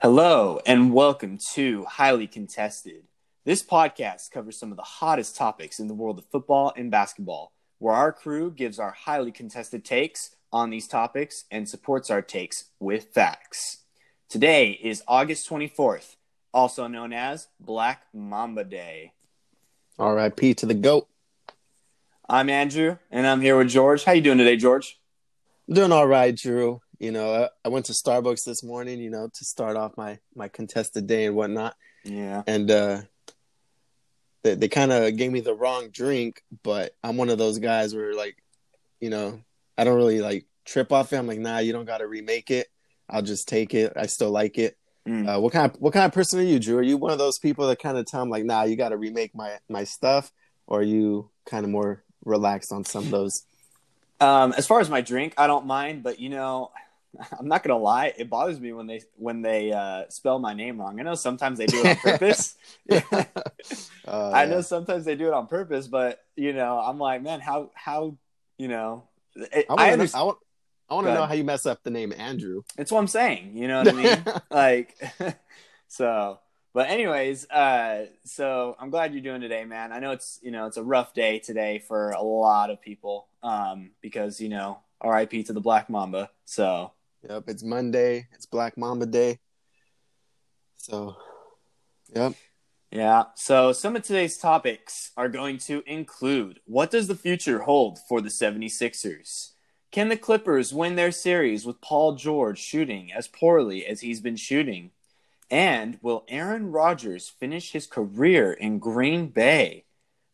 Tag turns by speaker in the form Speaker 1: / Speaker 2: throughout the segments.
Speaker 1: Hello, and welcome to Highly Contested. This podcast covers some of the hottest topics in the world of football and basketball, where our crew gives our highly contested takes on these topics and supports our takes with facts. Today is August 24th, also known as Black Mamba Day.
Speaker 2: R.I.P. to the goat.
Speaker 1: I'm Andrew, and I'm here with George. How you doing today, George?
Speaker 2: Doing all right, Drew. You know, I, I went to Starbucks this morning. You know, to start off my my contested day and whatnot.
Speaker 1: Yeah.
Speaker 2: And uh, they they kind of gave me the wrong drink, but I'm one of those guys where like, you know, I don't really like trip off it. I'm like, nah, you don't got to remake it. I'll just take it. I still like it.
Speaker 1: Mm.
Speaker 2: Uh, what kind of what kind of person are you, Drew? Are you one of those people that kind of tell them like, nah, you got to remake my my stuff, or are you kind of more relaxed on some of those?
Speaker 1: Um, as far as my drink, I don't mind, but you know, I'm not gonna lie, it bothers me when they when they uh, spell my name wrong. I know sometimes they do it on purpose.
Speaker 2: Uh,
Speaker 1: I know sometimes they do it on purpose, but you know, I'm like, man, how how you know? It,
Speaker 2: I
Speaker 1: I,
Speaker 2: want to
Speaker 1: understand.
Speaker 2: I want, I want to know how you mess up the name Andrew.
Speaker 1: It's what I'm saying. You know what I mean? like, so. But anyways, uh, so I'm glad you're doing today, man. I know it's you know it's a rough day today for a lot of people, um, because you know R.I.P. to the Black Mamba. So
Speaker 2: Yep, it's Monday. It's Black Mamba Day. So, yep.
Speaker 1: Yeah. So some of today's topics are going to include what does the future hold for the 76ers? Can the Clippers win their series with Paul George shooting as poorly as he's been shooting? And will Aaron Rodgers finish his career in Green Bay?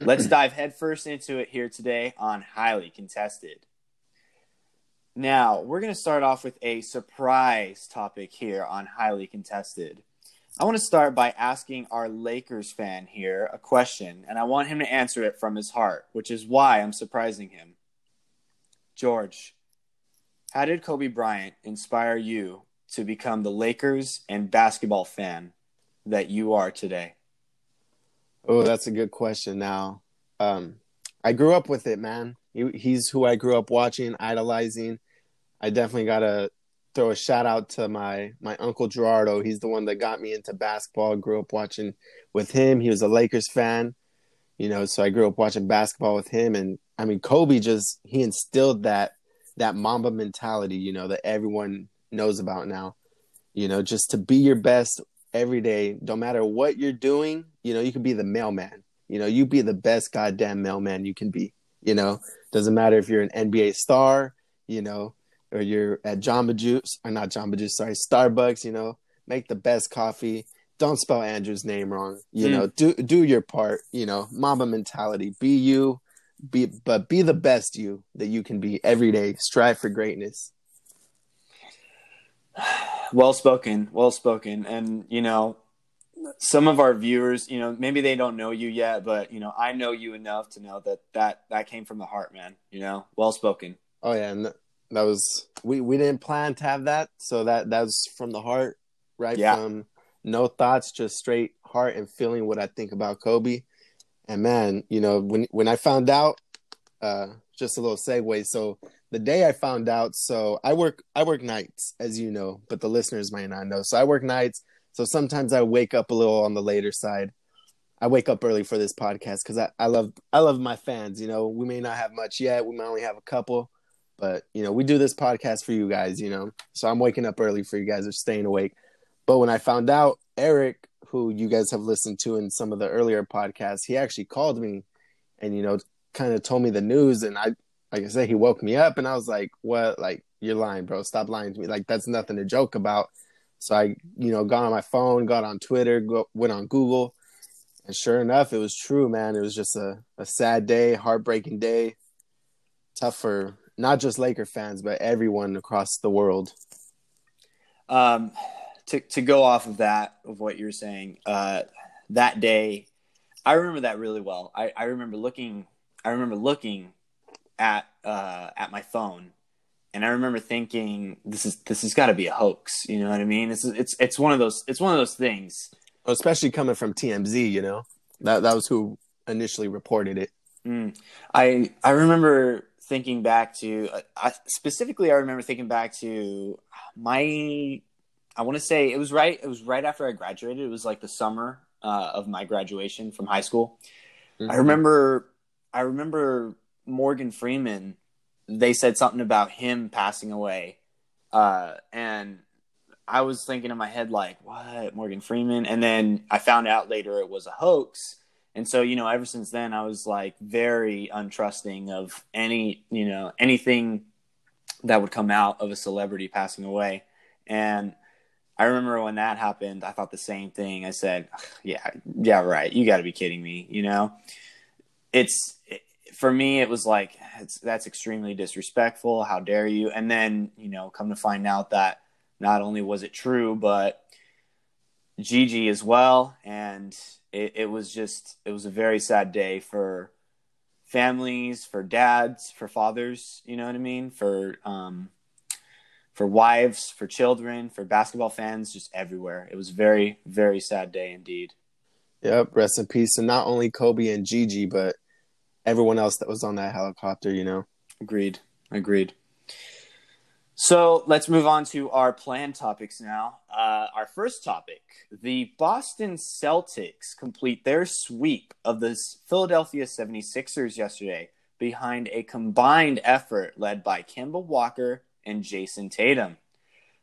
Speaker 1: Let's dive headfirst into it here today on Highly Contested. Now, we're going to start off with a surprise topic here on Highly Contested. I want to start by asking our Lakers fan here a question, and I want him to answer it from his heart, which is why I'm surprising him. George, how did Kobe Bryant inspire you to become the Lakers and basketball fan that you are today?
Speaker 2: Oh, that's a good question. Now, um, I grew up with it, man. He, he's who I grew up watching, idolizing. I definitely gotta throw a shout out to my my uncle Gerardo. He's the one that got me into basketball. Grew up watching with him. He was a Lakers fan, you know. So I grew up watching basketball with him, and I mean, Kobe just he instilled that that Mamba mentality, you know, that everyone knows about now. You know, just to be your best every day, no matter what you're doing. You know, you can be the mailman. You know, you be the best goddamn mailman you can be. You know, doesn't matter if you're an NBA star. You know, or you're at Jamba Juice or not Jamba Juice, sorry, Starbucks. You know, make the best coffee. Don't spell Andrew's name wrong. You
Speaker 1: Mm.
Speaker 2: know, do do your part. You know, mama mentality. Be you. Be but be the best you that you can be every day. Strive for greatness.
Speaker 1: Well spoken, well spoken. And, you know, some of our viewers, you know, maybe they don't know you yet, but, you know, I know you enough to know that that, that came from the heart, man. You know, well spoken.
Speaker 2: Oh yeah, and that was we we didn't plan to have that, so that that was from the heart, right?
Speaker 1: Yeah.
Speaker 2: From no thoughts, just straight heart and feeling what I think about Kobe. And man, you know, when when I found out, uh, just a little segue. So the day I found out, so I work I work nights, as you know, but the listeners might not know. So I work nights, so sometimes I wake up a little on the later side. I wake up early for this podcast because I, I love I love my fans. You know, we may not have much yet, we might only have a couple, but you know, we do this podcast for you guys. You know, so I'm waking up early for you guys. Are staying awake. But when I found out Eric, who you guys have listened to in some of the earlier podcasts, he actually called me, and you know, kind of told me the news, and I, like I said, he woke me up, and I was like, "What? Like you're lying, bro? Stop lying to me. Like that's nothing to joke about." So I, you know, got on my phone, got on Twitter, go, went on Google, and sure enough, it was true, man. It was just a, a sad day, heartbreaking day. Tough for not just Laker fans, but everyone across the world.
Speaker 1: Um, to, to go off of that, of what you're saying, uh, that day, I remember that really well. I, I remember looking, I remember looking at, uh, at my phone and I remember thinking, this is, this has got to be a hoax. You know what I mean? It's, it's, it's one of those, it's one of those things
Speaker 2: Especially coming from TMZ, you know. That that was who initially reported it.
Speaker 1: Mm. I I remember thinking back to uh, I, specifically. I remember thinking back to my I want to say it was right. It was right after I graduated. It was like the summer uh, of my graduation from high school. Mm-hmm. I remember. I remember Morgan Freeman. They said something about him passing away, uh, and I was thinking in my head like, "What, Morgan Freeman?" And then I found out later it was a hoax. And so, you know, ever since then, I was like very untrusting of any, you know, anything that would come out of a celebrity passing away. And I remember when that happened, I thought the same thing. I said, "Yeah, yeah, right. You got to be kidding me." You know, it's it, for me. It was like that's extremely disrespectful. How dare you? And then you know, come to find out that not only was it true, but Gigi as well, and it, it was just it was a very sad day for families, for dads, for fathers. You know what I mean? For um, for wives, for children, for basketball fans, just everywhere. It was very, very sad day indeed.
Speaker 2: Yep, rest in peace. And not only Kobe and Gigi, but everyone else that was on that helicopter, you know.
Speaker 1: Agreed. Agreed. So let's move on to our planned topics now. Uh, our first topic the Boston Celtics complete their sweep of the Philadelphia 76ers yesterday behind a combined effort led by Kemba Walker and Jayson Tatum.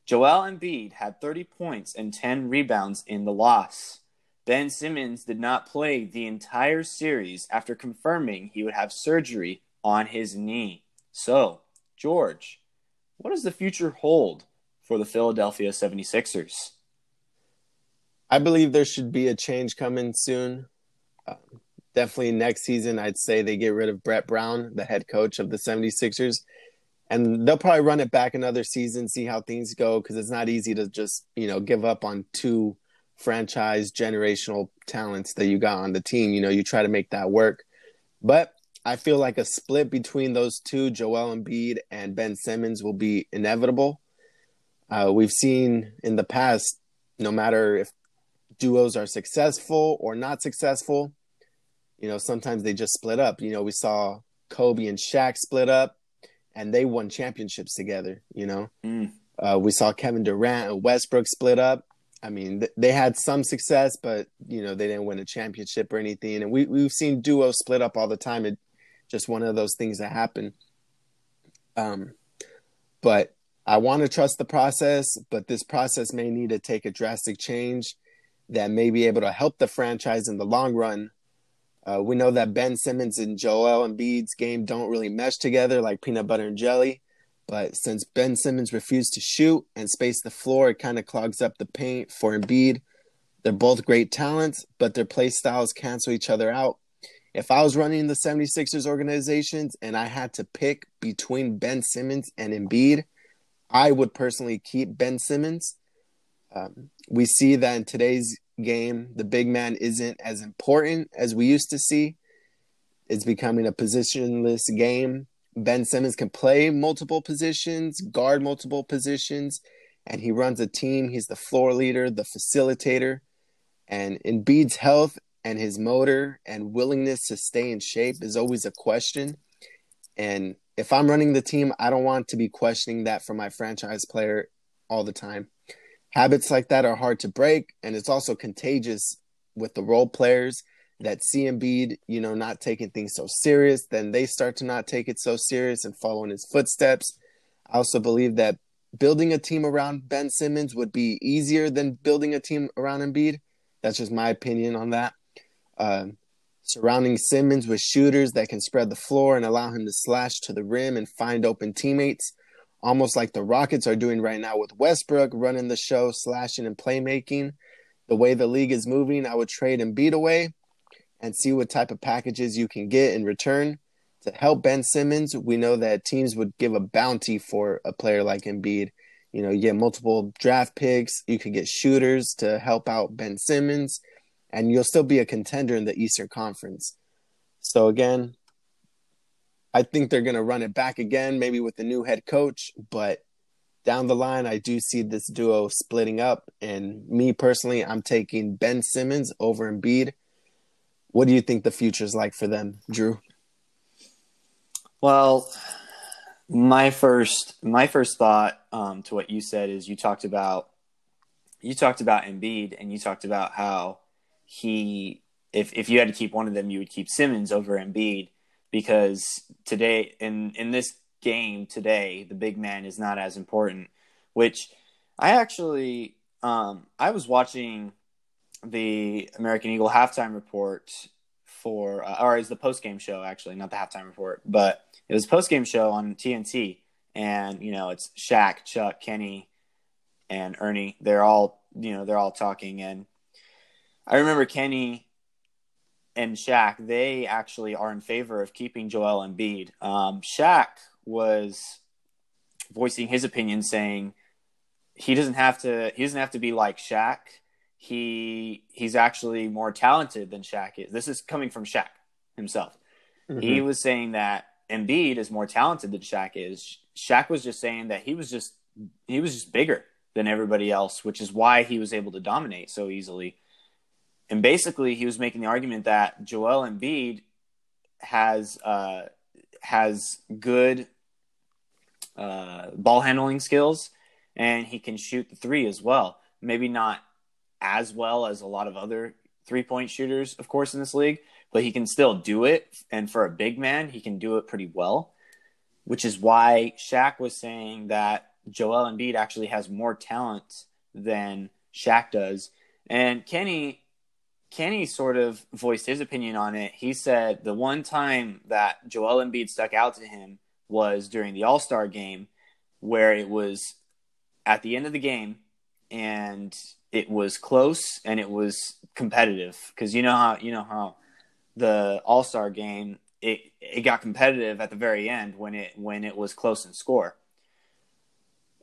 Speaker 1: Joel Embiid had 30 points and 10 rebounds in the loss. Ben Simmons did not play the entire series after confirming he would have surgery on his knee. So, George, what does the future hold for the Philadelphia 76ers?
Speaker 2: I believe there should be a change coming soon. Uh, definitely next season, I'd say they get rid of Brett Brown, the head coach of the 76ers, and they'll probably run it back another season, see how things go, because it's not easy to just you know give up on two franchise generational talents that you got on the team. You know, you try to make that work, but I feel like a split between those two, Joel Embiid and Ben Simmons, will be inevitable. Uh, we've seen in the past, no matter if duos are successful or not successful, you know, sometimes they just split up. You know, we saw Kobe and Shaq split up and they won championships together. You know, mm. uh, we saw Kevin Durant and Westbrook split up. I mean, th- they had some success, but you know they didn't win a championship or anything. And we we've seen duos split up all the time. It just one of those things that happen. Um, but I want to trust the process, but this process may need to take a drastic change that may be able to help the franchise in the long run uh, we know that Ben Simmons and Joel Embiid's game don't really mesh together like peanut butter and jelly. But since Ben Simmons refused to shoot and space the floor, it kind of clogs up the paint for Embiid. They're both great talents, but their play styles cancel each other out. If I was running the 76ers organizations and I had to pick between Ben Simmons and Embiid, I would personally keep Ben Simmons. Um, we see that in today's game. The big man isn't as important as we used to see. It's becoming a positionless game. Ben Simmons can play multiple positions, guard multiple positions, and he runs a team. He's the floor leader, the facilitator. And Embiid's health and his motor and willingness to stay in shape is always a question. And if I'm running the team, I don't want to be questioning that for my franchise player all the time habits like that are hard to break, and it's also contagious with the role players that see Embiid, you know, not taking things so serious, then they start to not take it so serious and follow in his footsteps. I also believe that building a team around Ben Simmons would be easier than building a team around Embiid. That's just my opinion on that. Uh, surrounding Simmons with shooters that can spread the floor and allow him to slash to the rim and find open teammates almost like the Rockets are doing right now with Westbrook running the show, slashing and playmaking. The way the league is moving, I would trade Embiid away and see what type of packages you can get in return. To help Ben Simmons, we know that teams would give a bounty for a player like Embiid. You know, you get multiple draft picks, you could get shooters to help out Ben Simmons, and you'll still be a contender in the Eastern Conference. So again, I think they're going to run it back again, maybe with the new head coach. But down the line, I do see this duo splitting up. And me personally, I'm taking Ben Simmons over Embiid. What do you think the future is like for them, Drew?
Speaker 1: Well, my first my first thought um, to what you said is you talked about you talked about Embiid and you talked about how he if if you had to keep one of them, you would keep Simmons over Embiid because today in in this game today, the big man is not as important. Which I actually um, I was watching the American Eagle halftime report for, uh, or is the post game show actually, not the halftime report, but it was post game show on TNT, and you know it's Shaq, Chuck, Kenny, and Ernie. They're all you know they're all talking, and I remember Kenny and Shaq. They actually are in favor of keeping Joel Embiid. Um, Shaq was voicing his opinion, saying he doesn't have to. He doesn't have to be like Shaq he he's actually more talented than Shaq is. This is coming from Shaq himself. Mm-hmm. He was saying that Embiid is more talented than Shaq is. Shaq was just saying that he was just he was just bigger than everybody else, which is why he was able to dominate so easily. And basically, he was making the argument that Joel Embiid has uh, has good uh, ball handling skills, and he can shoot the three as well. Maybe not as well as a lot of other three point shooters, of course, in this league, but he can still do it. And for a big man, he can do it pretty well, which is why Shaq was saying that Joel Embiid actually has more talent than Shaq does. And Kenny, Kenny sort of voiced his opinion on it. He said the one time that Joel Embiid stuck out to him was during the All Star game, where it was at the end of the game and it was close and it was competitive because you know how you know how the All Star game it it got competitive at the very end when it when it was close in score.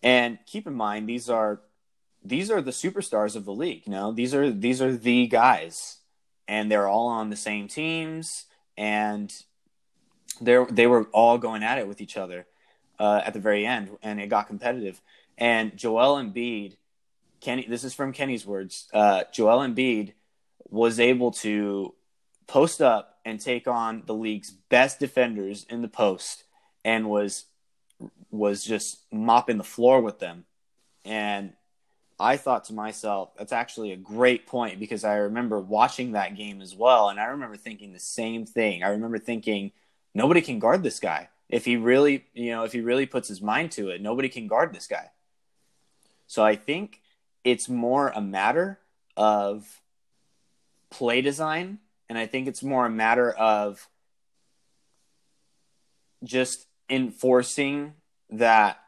Speaker 1: And keep in mind these are these are the superstars of the league. You know these are these are the guys, and they're all on the same teams, and they they were all going at it with each other uh, at the very end, and it got competitive. And Joel Embiid Kenny, this is from Kenny's words. Uh, Joel Embiid was able to post up and take on the league's best defenders in the post, and was was just mopping the floor with them. And I thought to myself, that's actually a great point because I remember watching that game as well, and I remember thinking the same thing. I remember thinking nobody can guard this guy if he really, you know, if he really puts his mind to it. Nobody can guard this guy. So I think it's more a matter of play design and I think it's more a matter of just enforcing that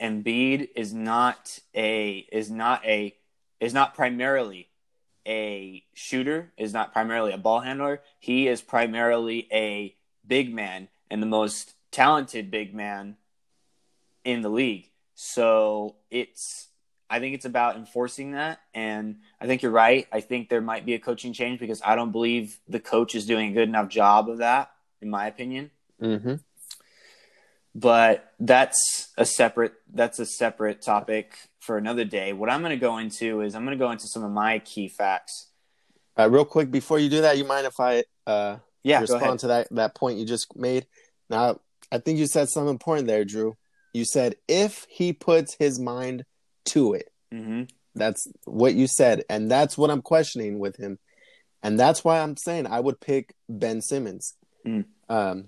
Speaker 1: Embiid is not a is not a is not primarily a shooter, is not primarily a ball handler. He is primarily a big man and the most talented big man in the league. So it's I think it's about enforcing that. And I think you're right. I think there might be a coaching change because I don't believe the coach is doing a good enough job of that, in my opinion.
Speaker 2: Mm-hmm.
Speaker 1: But that's a separate that's a separate topic for another day. What I'm going to go into is I'm going to go into some of my key facts.
Speaker 2: Uh, real quick before you do that, you mind if I uh, yeah respond to that that point you just made? Now, I think you said something important there, Drew. You said if he puts his mind to it.
Speaker 1: Mm-hmm.
Speaker 2: That's what you said, and that's what I'm questioning with him, and that's why I'm saying I would pick Ben Simmons.
Speaker 1: Mm.
Speaker 2: Um,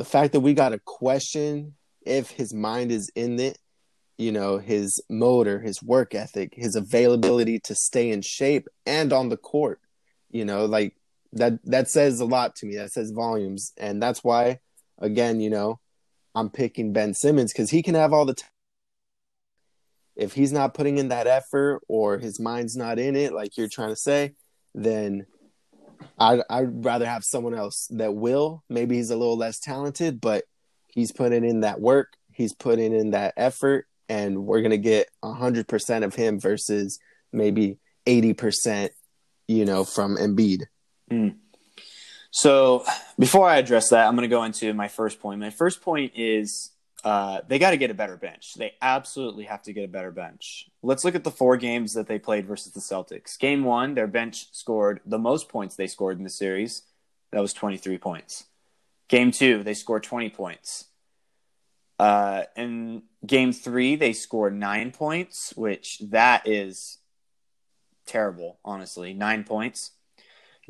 Speaker 2: the fact that we got to question if his mind is in it, you know, his motor, his work ethic, his availability to stay in shape and on the court, you know, like that that says a lot to me. That says volumes, and that's why, again, you know, I'm picking Ben Simmons because he can have all the time if he's not putting in that effort or his mind's not in it, like you're trying to say, then I'd, I'd rather have someone else that will. Maybe he's a little less talented, but he's putting in that work, he's putting in that effort, and we're gonna get hundred percent of him versus maybe eighty percent, you know, from Embiid.
Speaker 1: Mm. So before I address that, I'm going to go into my first point. My first point is uh, they got to get a better bench. They absolutely have to get a better bench. Let's look at the four games that they played versus the Celtics. Game one, their bench scored the most points they scored in the series. That was 23 points. Game two, they scored 20 points. Uh, in game three, they scored nine points, which that is terrible, honestly. Nine points.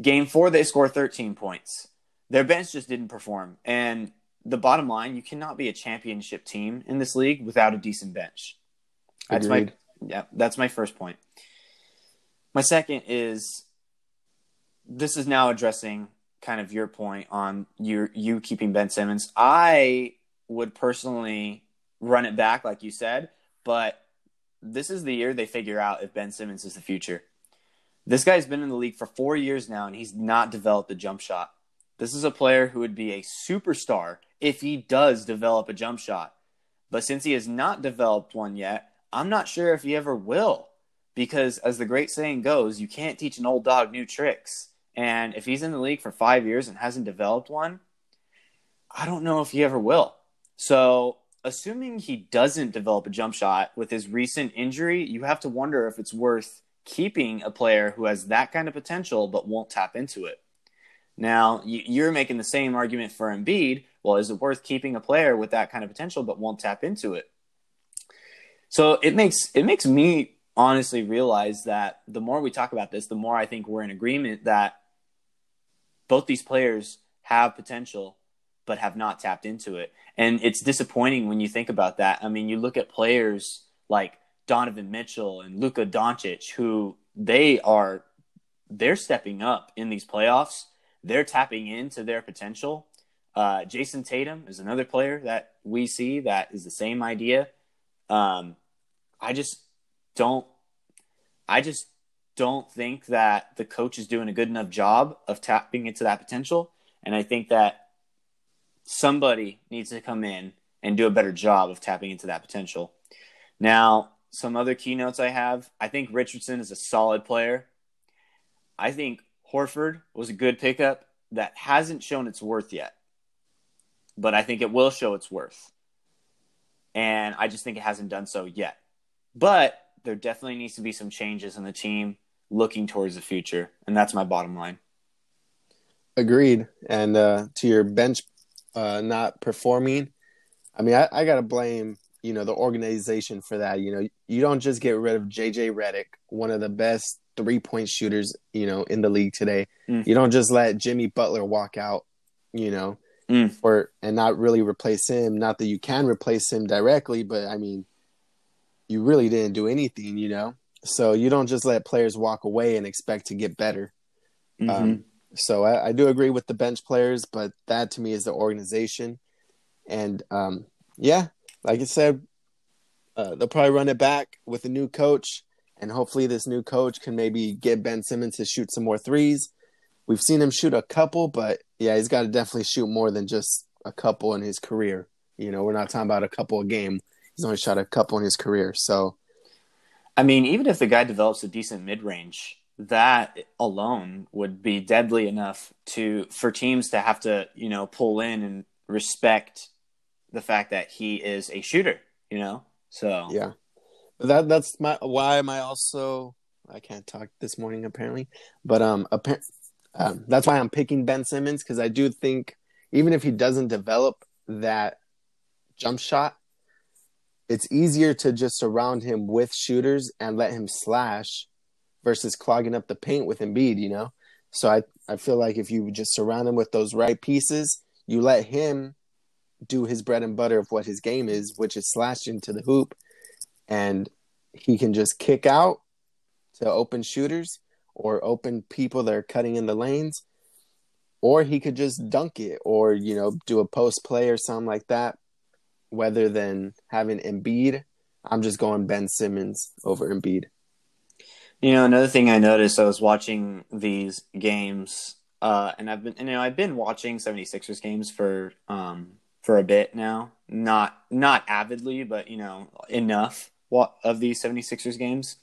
Speaker 1: Game four, they score 13 points. Their bench just didn't perform. And the bottom line, you cannot be a championship team in this league without a decent bench. That's
Speaker 2: Agreed.
Speaker 1: my yeah, that's my first point. My second is this is now addressing kind of your point on you you keeping Ben Simmons. I would personally run it back like you said, but this is the year they figure out if Ben Simmons is the future. This guy's been in the league for 4 years now and he's not developed a jump shot. This is a player who would be a superstar if he does develop a jump shot. But since he has not developed one yet, I'm not sure if he ever will. Because as the great saying goes, you can't teach an old dog new tricks. And if he's in the league for five years and hasn't developed one, I don't know if he ever will. So, assuming he doesn't develop a jump shot with his recent injury, you have to wonder if it's worth keeping a player who has that kind of potential but won't tap into it. Now, you're making the same argument for Embiid. Well, is it worth keeping a player with that kind of potential but won't tap into it? So it makes it makes me honestly realize that the more we talk about this, the more I think we're in agreement that both these players have potential but have not tapped into it. And it's disappointing when you think about that. I mean, you look at players like Donovan Mitchell and Luka Doncic who they are they're stepping up in these playoffs. They're tapping into their potential. Uh, Jayson Tatum is another player that we see that is the same idea. Um, I just don't. I just don't think that the coach is doing a good enough job of tapping into that potential, and I think that somebody needs to come in and do a better job of tapping into that potential. Now, some other keynotes I have. I think Richardson is a solid player. I think Horford was a good pickup that hasn't shown its worth yet, but I think it will show its worth. And I just think it hasn't done so yet. But there definitely needs to be some changes in the team looking towards the future. And that's my bottom line.
Speaker 2: Agreed. And uh, to your bench uh, not performing, I mean, I, I got to blame, you know, the organization for that. You know, you don't just get rid of JJ Redick, one of the best three point shooters, you know, in the league today. Mm. You don't just let Jimmy Butler walk out, you know, mm. or and not really replace him. Not that you can replace him directly, but I mean, you really didn't do anything, you know. So you don't just let players walk away and expect to get better. Mm-hmm. Um, so I, I, do agree with the bench players, but that to me is the organization. And um, yeah, like I said, uh, they'll probably run it back with a new coach, and hopefully this new coach can maybe get Ben Simmons to shoot some more threes. We've seen him shoot a couple, but yeah, he's got to definitely shoot more than just a couple in his career. You know, we're not talking about a couple a game. He's only shot a couple in his career. So,
Speaker 1: I mean, even if the guy develops a decent mid range, that alone would be deadly enough to for teams to have to, you know, pull in and respect the fact that he is a shooter, you know? So
Speaker 2: Yeah. That that's my why am I also I can't talk this morning apparently. But um, appa- um that's why I'm picking Ben Simmons because I do think even if he doesn't develop that jump shot, it's easier to just surround him with shooters and let him slash versus clogging up the paint with Embiid, you know? So I, I feel like if you just surround him with those right pieces, you let him do his bread and butter of what his game is, which is slash into the hoop, and he can just kick out to open shooters or open people that are cutting in the lanes, or he could just dunk it or, you know, do a post play or something like that whether than having Embiid, I'm just going Ben Simmons over Embiid.
Speaker 1: You know, another thing I noticed, I was watching these games, uh, and I've been, you know, I've been watching 76ers games for, um, for a bit now. Not, not avidly, but, you know, enough of these 76ers games.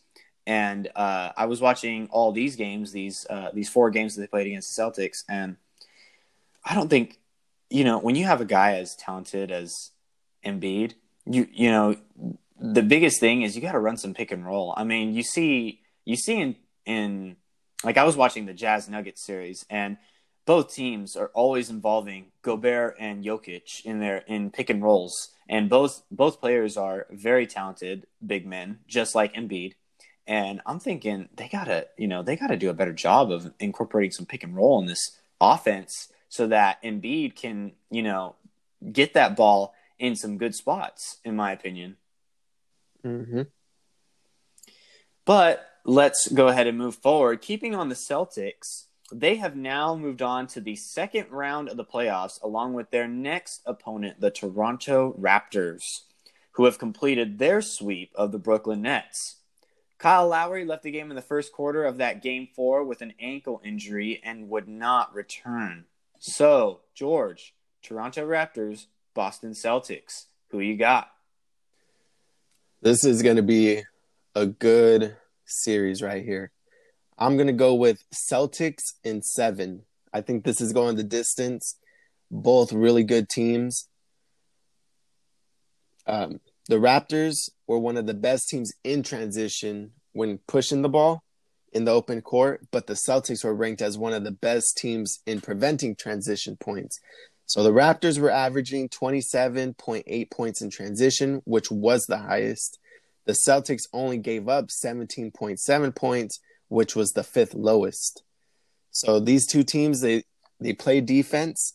Speaker 1: And, uh, I was watching all these games, these, uh, these four games that they played against the Celtics. And I don't think, you know, when you have a guy as talented as, Embiid, you you know the biggest thing is you got to run some pick and roll. I mean, you see you see in in like I was watching the Jazz Nuggets series and both teams are always involving Gobert and Jokic in their in pick and rolls and both both players are very talented big men just like Embiid And I'm thinking they gotta, you know, they gotta do a better job of incorporating some pick and roll in this offense so that Embiid can, you know, get that ball in some good spots, in my opinion.
Speaker 2: Mm-hmm.
Speaker 1: But let's go ahead and move forward. Keeping on the Celtics, they have now moved on to the second round of the playoffs, along with their next opponent, the Toronto Raptors, who have completed their sweep of the Brooklyn Nets. Kyle Lowry left the game in the first quarter of that game four with an ankle injury and would not return. So, George, Toronto Raptors, Boston Celtics, who you got?
Speaker 2: This is going to be a good series right here. I'm going to go with Celtics in seven. I think this is going the distance. Both really good teams. Um, the Raptors were one of the best teams in transition when pushing the ball in the open court, but the Celtics were ranked as one of the best teams in preventing transition points. So the Raptors were averaging 27.8 points in transition, which was the highest. The Celtics only gave up 17.7 points, which was the fifth lowest. So these two teams they they play defense.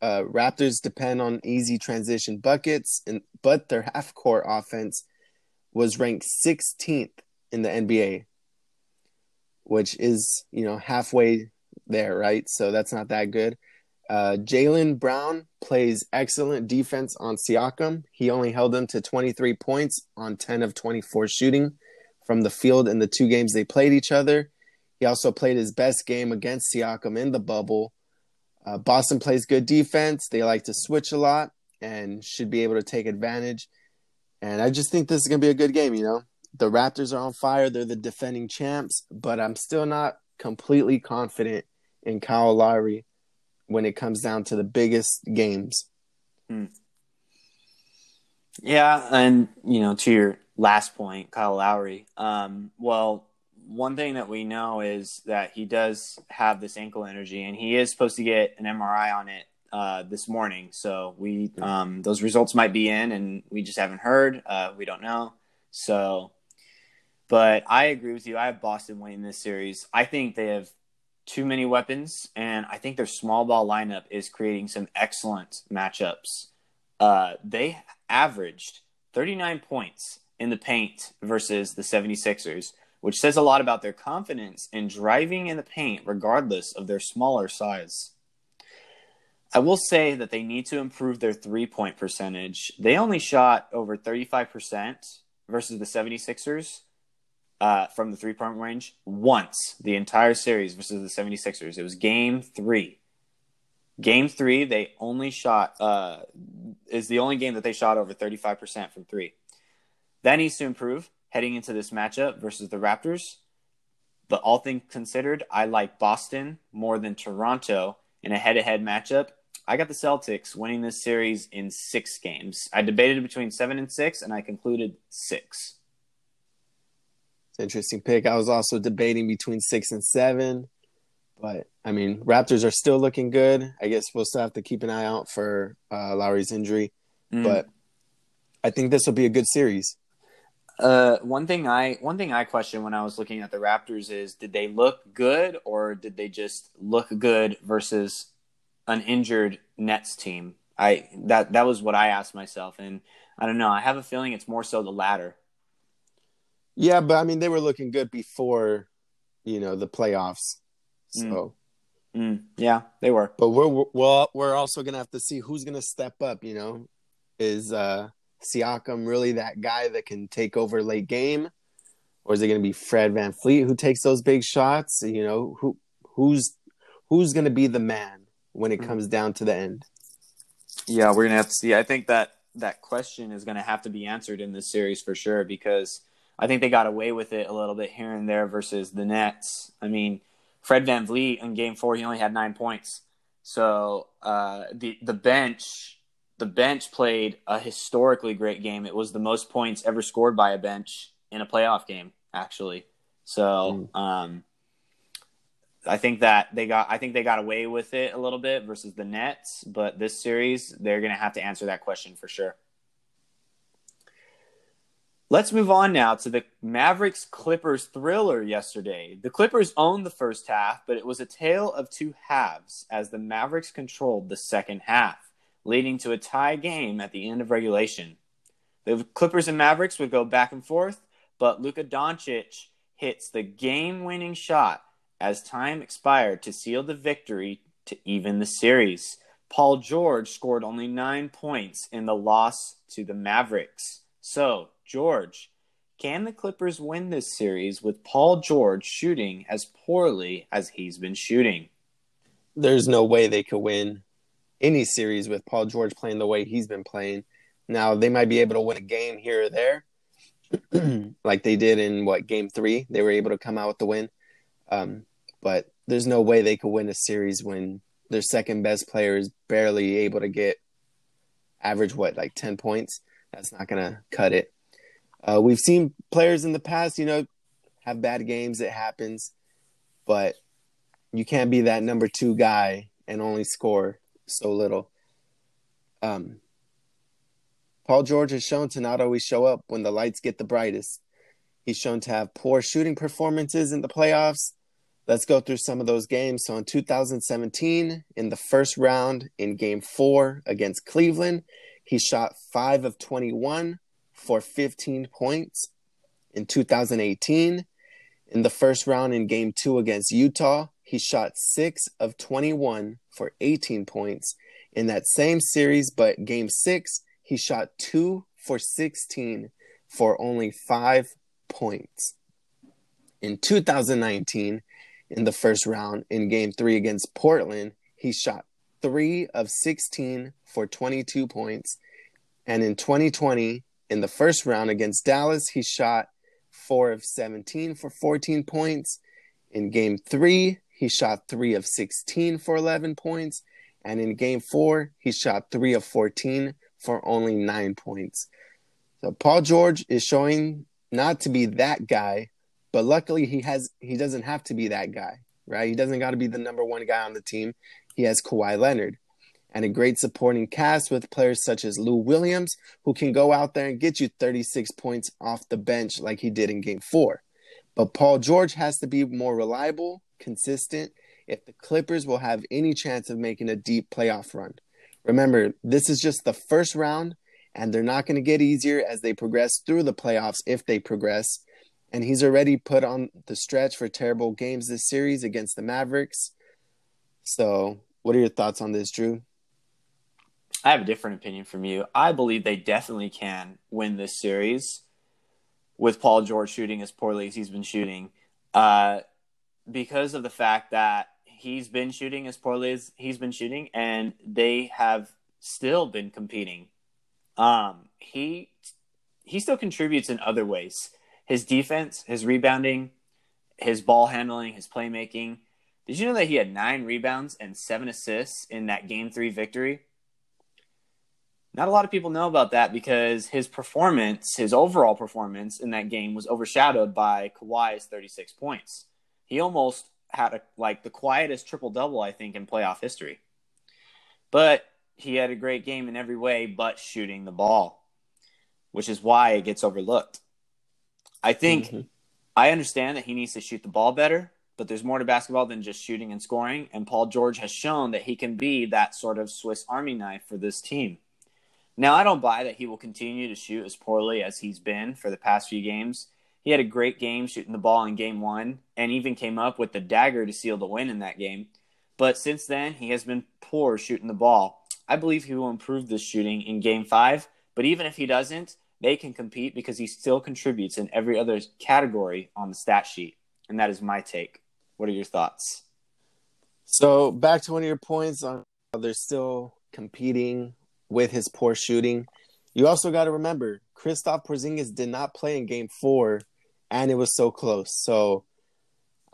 Speaker 2: Uh, Raptors depend on easy transition buckets, and but their half court offense was ranked 16th in the NBA, which is you know halfway there, right? So that's not that good. Uh, Jaylen Brown plays excellent defense on Siakam. He only held him to 23 points on 10 of 24 shooting from the field in the two games they played each other. He also played his best game against Siakam in the bubble. Uh, Boston plays good defense. They like to switch a lot and should be able to take advantage. And I just think this is going to be a good game, you know. The Raptors are on fire. They're the defending champs, but I'm still not completely confident in Kyle Lowry when it comes down to the biggest games.
Speaker 1: Hmm. Yeah, and you know, to your last point, Kyle Lowry. Um, well, one thing that we know is that he does have this ankle energy, and he is supposed to get an MRI on it uh, this morning. So we um, those results might be in, and we just haven't heard. Uh, we don't know. So, but I agree with you. I have Boston winning this series. I think they have too many weapons, and I think their small ball lineup is creating some excellent matchups. Uh, they averaged 39 points in the paint versus the 76ers, which says a lot about their confidence in driving in the paint regardless of their smaller size. I will say that they need to improve their three point percentage. They only shot over 35% versus the 76ers uh, from the three point range once the entire series versus the 76ers. It was game three. Game three, they only shot, uh, is the only game that they shot over 35% from three. That needs to improve heading into this matchup versus the Raptors. But all things considered, I like Boston more than Toronto in a head to head matchup. I got the Celtics winning this series in six games. I debated between seven and six, and I concluded six.
Speaker 2: It's an interesting pick. I was also debating between six and seven, but I mean, Raptors are still looking good. I guess we'll still have to keep an eye out for uh, Lowry's injury, mm. but I think this will be a good series.
Speaker 1: Uh, one thing I one thing I questioned when I was looking at the Raptors is did they look good or did they just look good versus an injured Nets team? I that that was what I asked myself, and I don't know. I have a feeling it's more so the latter.
Speaker 2: Yeah, but I mean, they were looking good before, you know, the playoffs. So,
Speaker 1: mm. Mm. yeah, they were.
Speaker 2: But we're well, we're also gonna have to see who's gonna step up. You know, is uh Siakam really that guy that can take over late game, or is it gonna be Fred Van VanVleet who takes those big shots? You know, who who's who's gonna be the man when it mm. comes down to the end?
Speaker 1: Yeah, we're gonna have to see. I think that that question is gonna have to be answered in this series for sure because I think they got away with it a little bit here and there versus the Nets. I mean, Fred VanVleet in game four, he only had nine points. So uh, the the bench the bench played a historically great game. It was the most points ever scored by a bench in a playoff game, actually. So mm. um, I think that they got I think they got away with it a little bit versus the Nets, but this series they're gonna have to answer that question for sure. Let's move on now to the Mavericks Clippers thriller yesterday. The Clippers owned the first half, but it was a tale of two halves as the Mavericks controlled the second half, leading to a tie game at the end of regulation. The Clippers and Mavericks would go back and forth, but Luka Doncic hits the game winning shot as time expired to seal the victory to even the series. Paul George scored only nine points in the loss to the Mavericks. So, George, can the Clippers win this series with Paul George shooting as poorly as he's been shooting?
Speaker 2: There's no way they could win any series with Paul George playing the way he's been playing. Now, they might be able to win a game here or there, like they did in what game three. They were able to come out with the win. Um, but there's no way they could win a series when their second best player is barely able to get average what like 10 points that's not gonna cut it uh, we've seen players in the past you know have bad games it happens but you can't be that number two guy and only score so little um, paul george has shown to not always show up when the lights get the brightest he's shown to have poor shooting performances in the playoffs Let's go through some of those games. So in 2017, in the first round in game four against Cleveland, he shot five of 21 for 15 points. In 2018, in the first round in game two against Utah, he shot six of 21 for 18 points. In that same series, but game six, he shot two for 16 for only five points. In 2019, in the first round in game three against Portland. He shot three of 16 for 22 points. And in 2020, in the first round against Dallas, he shot four of 17 for 14 points. In game three, he shot three of 16 for 11 points. And in game four, he shot three of 14 for only nine points. So Paul George is showing not to be that guy but luckily, he has he doesn't have to be that guy, right? He doesn't got to be the number one guy on the team. He has Kawhi Leonard and a great supporting cast with players such as Lou Williams, who can go out there and get you 36 points off the bench like he did in game four. But Paul George has to be more reliable, consistent, if the Clippers will have any chance of making a deep playoff run. Remember, this is just the first round, and they're not going to get easier as they progress through the playoffs if they progress and he's already put on the stretch for terrible games this series against the Mavericks. So, what are your thoughts on this, Drew?
Speaker 1: I have a different opinion from you. I believe they definitely can win this series with Paul George shooting as poorly as he's been shooting, uh, because of the fact that he's been shooting as poorly as he's been shooting, and they have still been competing. Um, he he still contributes in other ways his defense, his rebounding, his ball handling, his playmaking. Did you know that he had nine rebounds and seven assists in that game three victory? Not a lot of people know about that because his performance, his overall performance in that game was overshadowed by Kawhi's 36 points. He almost had a, like the quietest triple double, I think, in playoff history. But he had a great game in every way but shooting the ball, which is why it gets overlooked. I think mm-hmm. I understand that he needs to shoot the ball better, but there's more to basketball than just shooting and scoring. And Paul George has shown that he can be that sort of Swiss Army knife for this team. Now, I don't buy that he will continue to shoot as poorly as he's been for the past few games. He had a great game shooting the ball in game one and even came up with the dagger to seal the win in that game. But since then, he has been poor shooting the ball. I believe he will improve this shooting in game five, but even if he doesn't, they can compete because he still contributes in every other category on the stat sheet. And that is my take. What are your thoughts?
Speaker 2: So, back to one of your points on they're still competing with his poor shooting. You also got to remember, Kristaps Porzingis did not play in game four, and it was so close. So,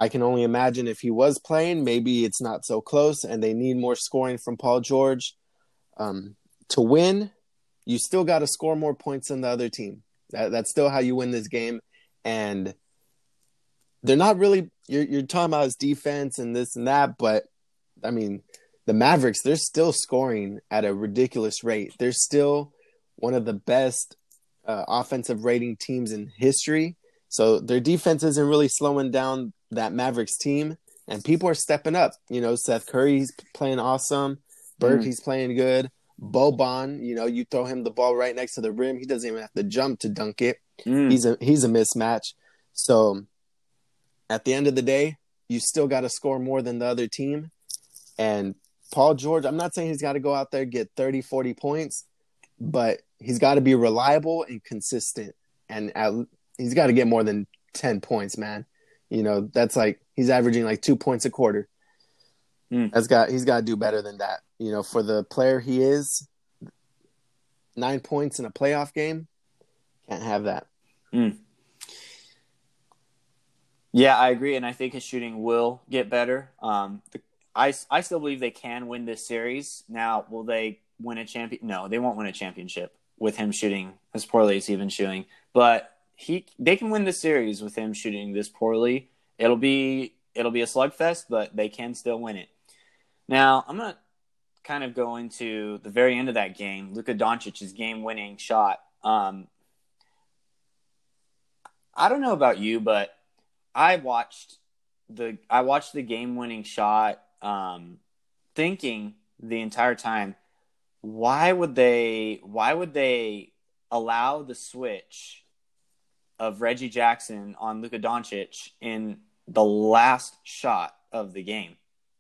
Speaker 2: I can only imagine if he was playing, maybe it's not so close, and they need more scoring from Paul George. Um, to win, you still got to score more points than the other team. That, that's still how you win this game. And they're not really you're you're talking about his defense and this and that, but I mean the Mavericks, they're still scoring at a ridiculous rate. They're still one of the best uh, offensive rating teams in history. So their defense isn't really slowing down that Mavericks team, and people are stepping up. You know, Seth Curry's playing awesome. Burke,
Speaker 1: Mm.
Speaker 2: he's playing good. Boban, you know, you throw him the ball right next to the rim, he doesn't even have to jump to dunk it.
Speaker 1: Mm.
Speaker 2: He's a he's a mismatch. So at the end of the day, you still got to score more than the other team. And Paul George, I'm not saying he's got to go out there get 30, 40 points, but he's got to be reliable and consistent. And at, he's got to get more than 10 points, man. You know, that's like he's averaging like 2 points a quarter.
Speaker 1: Hmm.
Speaker 2: That's got he's got to do better than that. You know, for the player he is, 9 points in a playoff game, can't have that.
Speaker 1: Yeah, I agree, and I think his shooting will get better. Um, the, I, I still believe they can win this series. Now, will they win a champion? No, they won't win a championship with him shooting as poorly as he's been shooting. But he, they can win the series with him shooting this poorly. It'll be it'll be a slugfest, but they can still win it. Now, I'm gonna kind of go into the very end of that game. Luka Doncic's game-winning shot. Um, I don't know about you, but I watched the I watched the game winning shot, um, thinking the entire time, why would they why would they allow the switch of Reggie Jackson on Luka Doncic in the last shot of the game?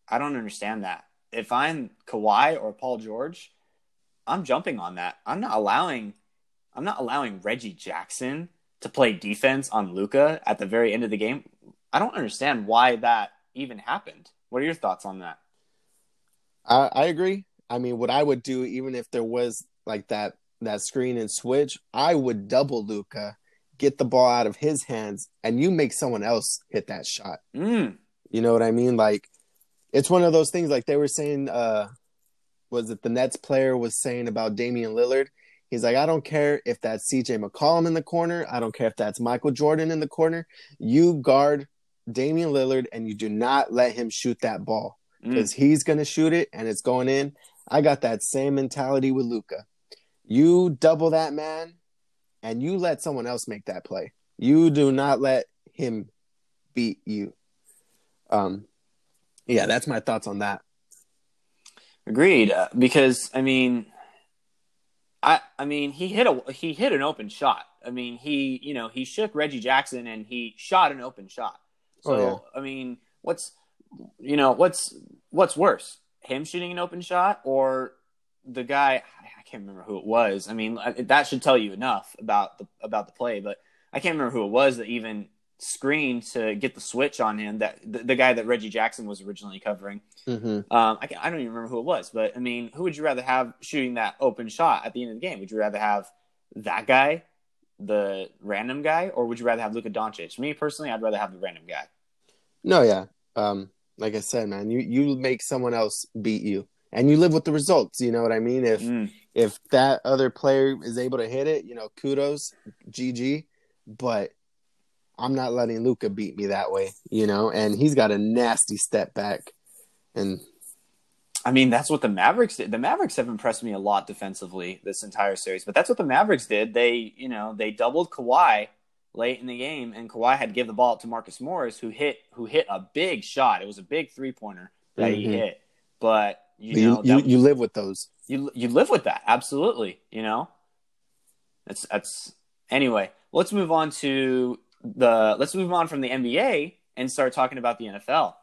Speaker 1: I don't understand that. If I'm Kawhi or Paul George, I'm jumping on that. I'm not allowing I'm not allowing Reggie Jackson to play defense on Luka at the very end of the game. I don't understand why that even happened. What are your thoughts on that?
Speaker 2: I, I agree. I mean, what I would do, even if there was like that that screen and switch, I would double Luka, get the ball out of his hands, and you make someone else hit that shot.
Speaker 1: Mm,
Speaker 2: You know what I mean? Like, it's one of those things. Like they were saying, uh, was it the Nets player was saying about Damian Lillard? He's like, I don't care if that's CJ McCollum in the corner. I don't care if that's Michael Jordan in the corner. You guard Damian Lillard and you do not let him shoot that ball
Speaker 1: mm,
Speaker 2: because he's going to shoot it and it's going in. I got that same mentality with Luka. You double that man and you let someone else make that play. You do not let him beat you. Um, yeah, that's my thoughts on that.
Speaker 1: agreed. Uh, because I mean, I I mean he hit a he hit an open shot. I mean he you know he shook Reggie Jackson and he shot an open shot. So
Speaker 2: Oh,
Speaker 1: I mean, what's you know what's what's worse, him shooting an open shot or the guy? I can't remember who it was. I mean, that should tell you enough about the about the play. But I can't remember who it was that even screened to get the switch on him. That the, the guy that Reggie Jackson was originally covering.
Speaker 2: Mm-hmm.
Speaker 1: Um, I, I don't even remember who it was. But I mean, who would you rather have shooting that open shot at the end of the game? Would you rather have that guy? The random guy, or would you rather have Luka Doncic? Me personally, I'd rather have the random guy.
Speaker 2: No, yeah. Um, like I said, man, you you make someone else beat you, and you live with the results. You know what I mean? If
Speaker 1: Mm.
Speaker 2: if that other player is able to hit it, you know, kudos, GG. But I'm not letting Luka beat me that way, you know. And he's got a nasty step back, and
Speaker 1: I mean, that's what the Mavericks did. The Mavericks have impressed me a lot defensively this entire series, but that's what the Mavericks did. They, you know, they doubled Kawhi late in the game, and Kawhi had to give the ball to Marcus Morris, who hit who hit a big shot. It was a big three pointer that he
Speaker 2: Mhm.
Speaker 1: hit, but you
Speaker 2: you
Speaker 1: know,
Speaker 2: you,
Speaker 1: that-
Speaker 2: you live with those.
Speaker 1: you you live with that. Absolutely. You know? That's that's anyway let's move on to the let's move on from the nba and start talking about the nfl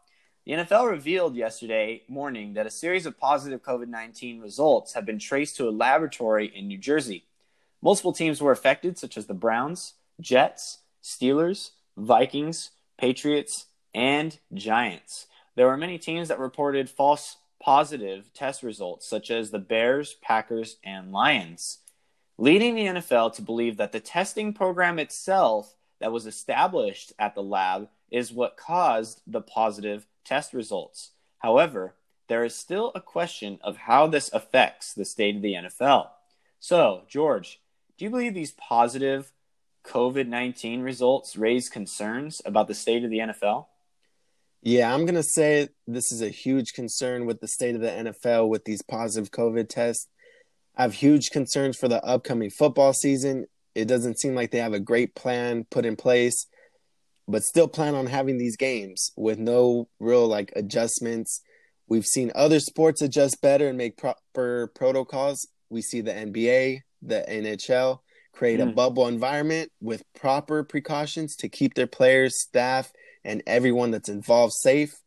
Speaker 1: the nfl revealed yesterday morning that a series of positive covid-19 results have been traced to a laboratory in new jersey. Multiple teams were affected such as the browns jets steelers vikings patriots and giants. There were many teams that reported false positive test results, such as the Bears, Packers, and Lions, leading the NFL to believe that the testing program itself that was established at the lab is what caused the positive test results. However, there is still a question of how this affects the state of the NFL. So, George, do you believe these positive COVID 19 results raise concerns about the state of the NFL?
Speaker 2: Yeah, I'm gonna say this is a huge concern with the state of the NFL with these positive COVID tests. I have huge concerns for the upcoming football season. It doesn't seem like they have a great plan put in place, but still plan on having these games with no real like adjustments. We've seen other sports adjust better and make proper protocols. We see the NBA, the NHL create mm. a bubble environment with proper precautions to keep their players, staff, and everyone that's involved safe.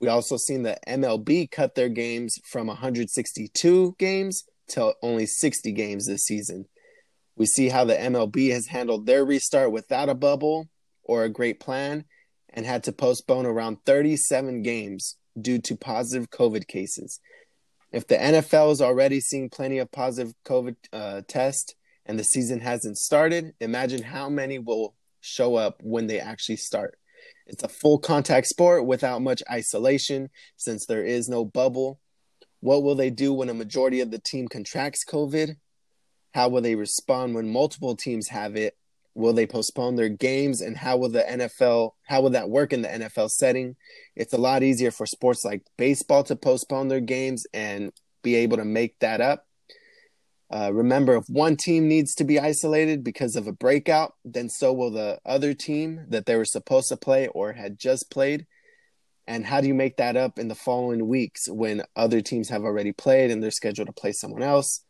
Speaker 2: We also seen the MLB cut their games from 162 games to only 60 games this season. We see how the MLB has handled their restart without a bubble or a great plan and had to postpone around 37 games due to positive COVID cases. If the NFL is already seeing plenty of positive COVID uh, tests and the season hasn't started, imagine how many will show up when they actually start. It's a full contact sport without much isolation since there is no bubble. What will they do when a majority of the team contracts COVID? How will they respond when multiple teams have it? Will they postpone their games and how will the NFL how will that work in the NFL setting? It's a lot easier for sports like baseball to postpone their games and be able to make that up uh, remember, if one team needs to be isolated because of a breakout, then so will the other team that they were supposed to play or had just played. And how do you make that up in the following weeks when other teams have already played and they're scheduled to play someone else?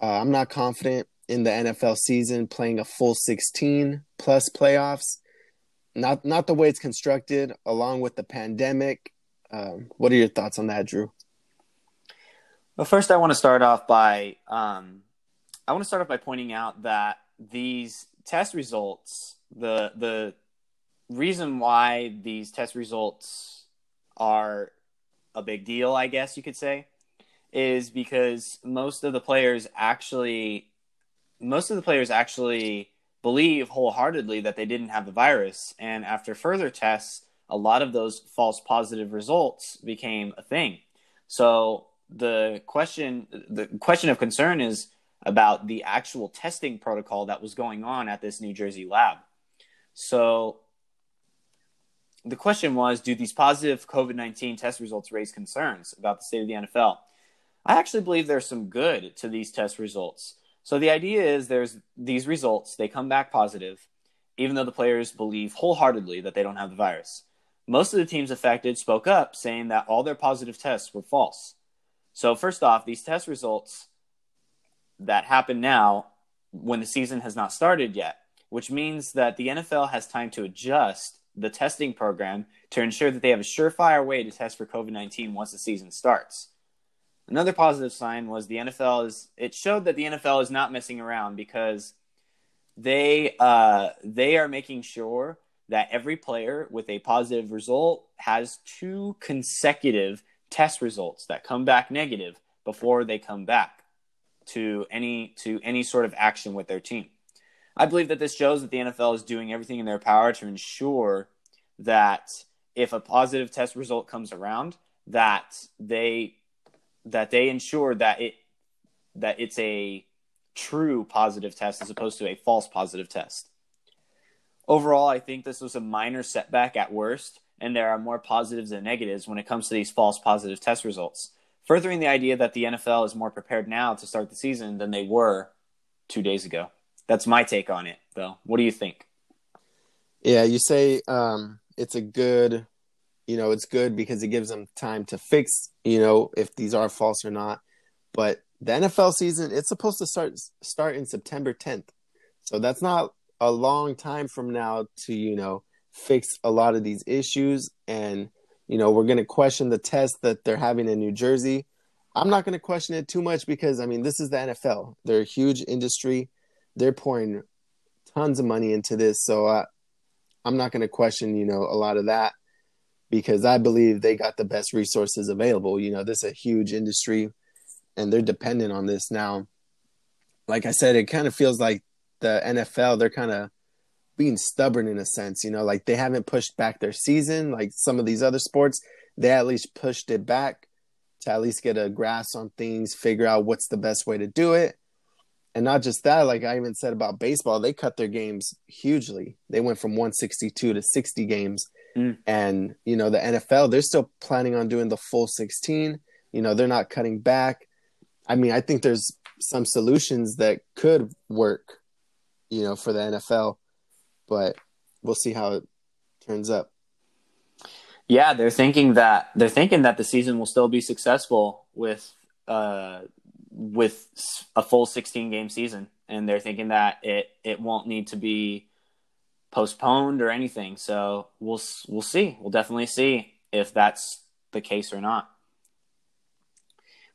Speaker 2: Uh, I'm not confident in the NFL season playing a full 16 plus playoffs. Not not the way it's constructed, along with the pandemic. Um, what are your thoughts on that, Drew?
Speaker 1: Well, first, I want to start off by um, I want to start off by pointing out that these test results, the the reason why these test results are a big deal, I guess you could say, is because most of the players actually most of the players actually believe wholeheartedly that they didn't have the virus, and after further tests, a lot of those false positive results became a thing. So the question the question of concern is about the actual testing protocol that was going on at this New Jersey lab. So the question was do these positive COVID 19 test results raise concerns about the state of the NFL? I actually believe there's some good to these test results. So the idea is there's these results, they come back positive, even though the players believe wholeheartedly that they don't have the virus. Most of the teams affected spoke up, saying that all their positive tests were false. So first off, these test results that happen now when the season has not started yet, which means that the NFL has time to adjust the testing program to ensure that they have a surefire way to test for COVID 19 once the season starts. Another positive sign was the NFL is it showed that the NFL is not messing around because they uh, they are making sure that every player with a positive result has two consecutive test results that come back negative before they come back to any to any sort of action with their team. I believe that this shows that the NFL is doing everything in their power to ensure that if a positive test result comes around, that they that they ensure that it that it's a true positive test as opposed to a false positive test. Overall, I think this was a minor setback at worst, and there are more positives than negatives when it comes to these false positive test results, furthering the idea that the NFL is more prepared now to start the season than they were two days ago. That's my take on it, though. What do you think?
Speaker 2: Yeah, you say um, it's a good, you know, it's good because it gives them time to fix, you know, if these are false or not. But the NFL season, it's supposed to start start in September 10th, so that's not a long time from now to you know fix a lot of these issues. And, you know, we're going to question the test that they're having in New Jersey. I'm not going to question it too much because, I mean, this is the NFL. They're a huge industry. They're pouring tons of money into this. So I, I'm not going to question, you know, a lot of that because I believe they got the best resources available. You know, this is a huge industry and they're dependent on this now. Like I said, it kind of feels like the NFL, they're kind of being stubborn in a sense, you know, like they haven't pushed back their season like some of these other sports. They at least pushed it back to at least get a grasp on things, figure out what's the best way to do it. And not just that, like I even said about baseball, they cut their games hugely. They went from 162 to 60 games. Mm. And, you know, the NFL, they're still planning on doing the full 16. You know, they're not cutting back. I mean, I think there's some solutions that could work you know, for the NFL. But we'll see how it turns up.
Speaker 1: Yeah, they're thinking that they're thinking that the season will still be successful with uh, with a full 16 game season, and they're thinking that it it won't need to be postponed or anything. So we'll we'll see. We'll definitely see if that's the case or not.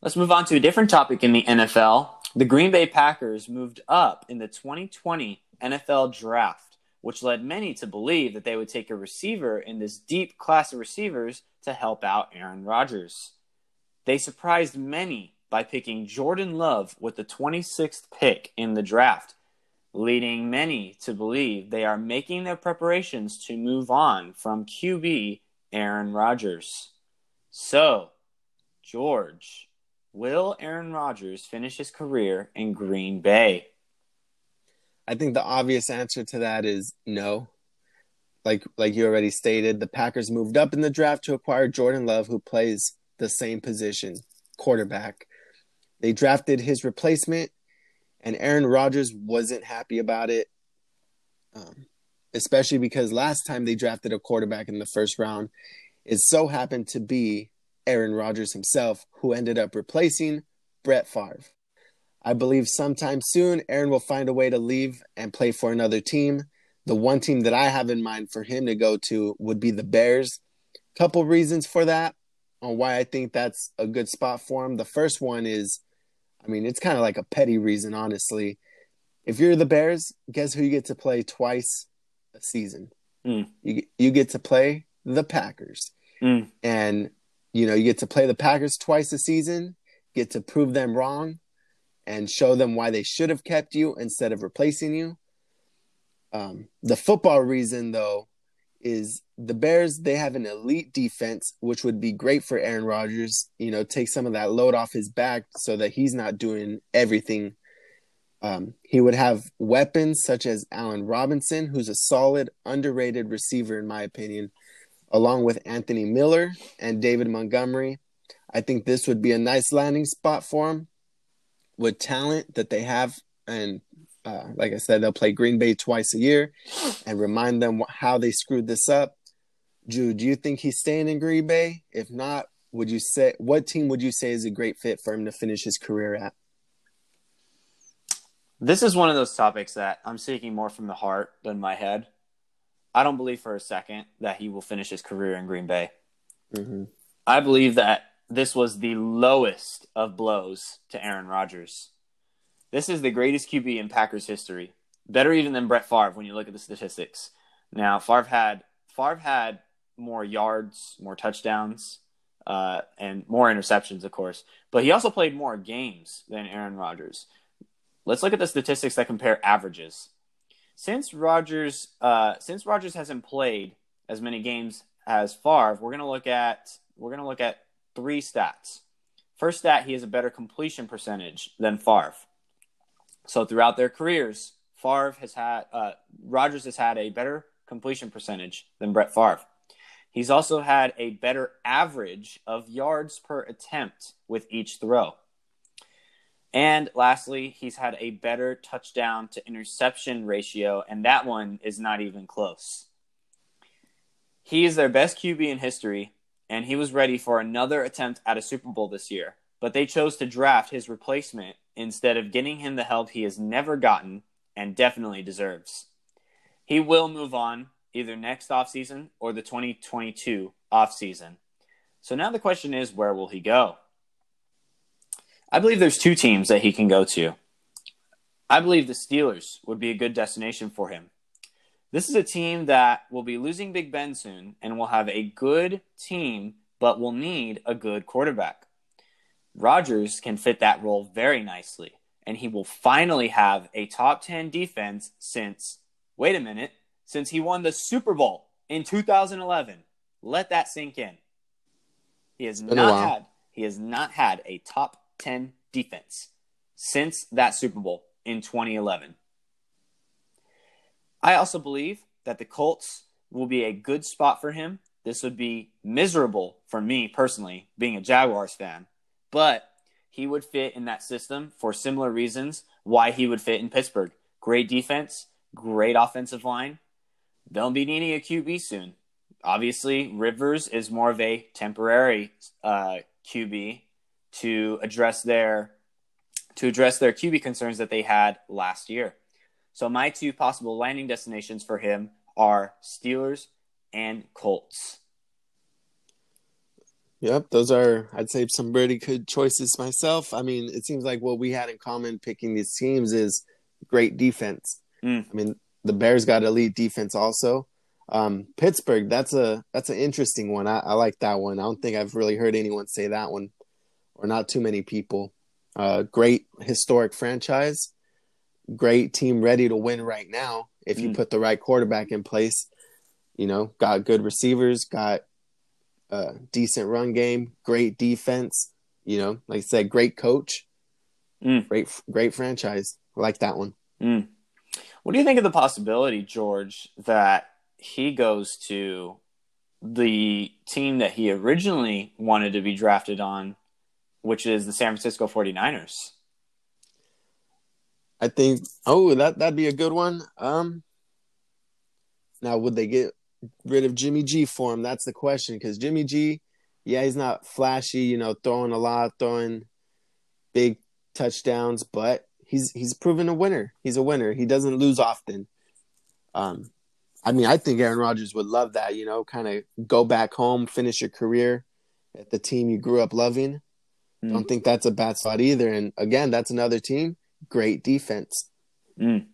Speaker 1: Let's move on to a different topic in the NFL. The Green Bay Packers moved up in the 2020 NFL Draft which led many to believe that they would take a receiver in this deep class of receivers to help out Aaron Rodgers. They surprised many by picking Jordan Love with the 26th pick in the draft, leading many to believe they are making their preparations to move on from QB Aaron Rodgers. So, George, will Aaron Rodgers finish his career in Green Bay?
Speaker 2: I think the obvious answer to that is no. Like like you already stated, the Packers moved up in the draft to acquire Jordan Love, who plays the same position, quarterback. They drafted his replacement, and Aaron Rodgers wasn't happy about it, um, especially because last time they drafted a quarterback in the first round, it so happened to be Aaron Rodgers himself, who ended up replacing Brett Favre. I believe sometime soon, Aaron will find a way to leave and play for another team. The one team that I have in mind for him to go to would be the Bears. Couple reasons for that on why I think that's a good spot for him. The first one is, I mean, it's kind of like a petty reason, honestly. If you're the Bears, guess who you get to play twice a season? Mm. You you get to play the Packers, mm. and you know you get to play the Packers twice a season. Get to prove them wrong and show them why they should have kept you instead of replacing you. Um, the football reason, though, is the Bears, they have an elite defense, which would be great for Aaron Rodgers. You know, take some of that load off his back so that he's not doing everything. Um, he would have weapons such as Allen Robinson, who's a solid, underrated receiver, in my opinion, along with Anthony Miller and David Montgomery. I think this would be a nice landing spot for him with talent that they have, and uh, like I said, they'll play Green Bay twice a year and remind them how they screwed this up. Jude, do you think he's staying in Green Bay? If not, would you say what team would you say is a great fit for him to finish his career at?
Speaker 1: This is one of those topics that I'm seeking more from the heart than my head. I don't believe for a second that he will finish his career in Green Bay. Mm-hmm. I believe that this was the lowest of blows to Aaron Rodgers. This is the greatest QB in Packers history. Better even than Brett Favre when you look at the statistics. Now, Favre had Favre had more yards, more touchdowns, uh, and more interceptions, of course. But he also played more games than Aaron Rodgers. Let's look at the statistics that compare averages. Since Rodgers, uh, since Rodgers hasn't played as many games as Favre, we're gonna look at we're gonna look at three stats. First stat, he has a better completion percentage than Favre. So throughout their careers, Favre has had uh, has had a better completion percentage than Brett Favre. He's also had a better average of yards per attempt with each throw. And lastly, he's had a better touchdown to interception ratio, and that one is not even close. He is their best QB in history, and he was ready for another attempt at a Super Bowl this year. But they chose to draft his replacement instead of getting him the help he has never gotten and definitely deserves. He will move on either next offseason or the 2022 offseason. So now the question is where will he go? I believe there's two teams that he can go to. I believe the Steelers would be a good destination for him. This is a team that will be losing Big Ben soon and will have a good team, but will need a good quarterback. Rodgers can fit that role very nicely, and he will finally have a top 10 defense since, wait a minute, since he won the Super Bowl in 2011. Let that sink in. He has not had he has not had a top 10 defense since that Super Bowl in 2011. I also believe that the Colts will be a good spot for him. This would be miserable for me personally, being a Jaguars fan, but he would fit in that system for similar reasons why he would fit in Pittsburgh. great defense, great offensive line. They'll be needing a QB soon. Obviously, Rivers is more of a temporary uh, QB to address their to address their QB concerns that they had last year. So my two possible landing destinations for him are Steelers and Colts.
Speaker 2: Yep, those are I'd say some pretty good choices myself. I mean, it seems like what we had in common picking these teams is great defense.
Speaker 1: Mm.
Speaker 2: I mean, the Bears got elite defense also. Um, Pittsburgh, that's a that's an interesting one. I, I like that one. I don't think I've really heard anyone say that one, or not too many people. Uh, great historic franchise, great team ready to win right now if you
Speaker 1: Mm.
Speaker 2: put the right quarterback in place. You know, got good receivers, got a decent run game, great defense. You know, like I said, great coach,
Speaker 1: Mm.
Speaker 2: great great franchise. I like that one.
Speaker 1: Mm. What do you think of the possibility, George, that he goes to the team that he originally wanted to be drafted on, which is the San Francisco 49ers?
Speaker 2: I think oh that that'd be a good one. Um now would they get rid of Jimmy G for him? That's the question because Jimmy G, yeah, he's not flashy, you know, throwing a lot, throwing big touchdowns, but he's he's proven a winner. He's a winner. He doesn't lose often. Um I mean, I think Aaron Rodgers would love that, you know, kind of go back home, finish your career at the team you grew up loving.
Speaker 1: Mm.
Speaker 2: Don't think that's a bad spot either. And again, that's another team, great defense.
Speaker 1: Mm.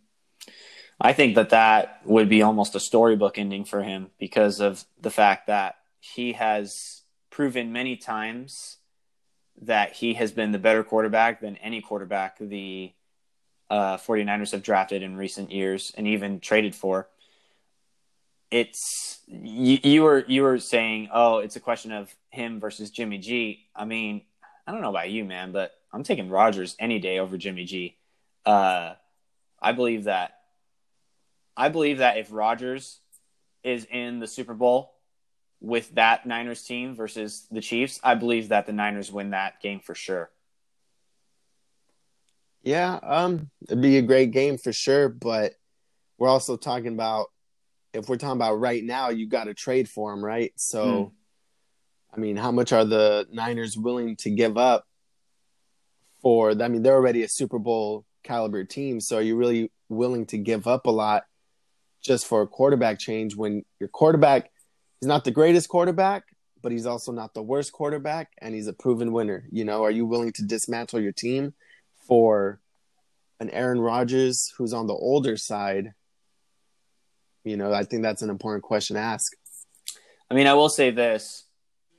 Speaker 1: I think that that would be almost a storybook ending for him because of the fact that he has proven many times that he has been the better quarterback than any quarterback the uh, 49ers have drafted in recent years and even traded for. It's you, you were you were saying, oh, it's a question of him versus Jimmy G. I mean, I don't know about you, man, but I'm taking Rodgers any day over Jimmy G. Uh, I believe that I believe that if Rodgers is in the Super Bowl with that Niners team versus the Chiefs, I believe that the Niners win that game for sure.
Speaker 2: Yeah, um, it'd be a great game for sure, but we're also talking about if we're talking about right now, you got to trade for him, right? So,
Speaker 1: Hmm.
Speaker 2: I mean, how much are the Niners willing to give up for? I mean, they're already a Super Bowl caliber team, so are you really willing to give up a lot just for a quarterback change when your quarterback he's not the greatest quarterback, but he's also not the worst quarterback, and he's a proven winner. You know, are you willing to dismantle your team for an Aaron Rodgers who's on the older side? You know, I think that's an important question to ask.
Speaker 1: I mean, I will say this: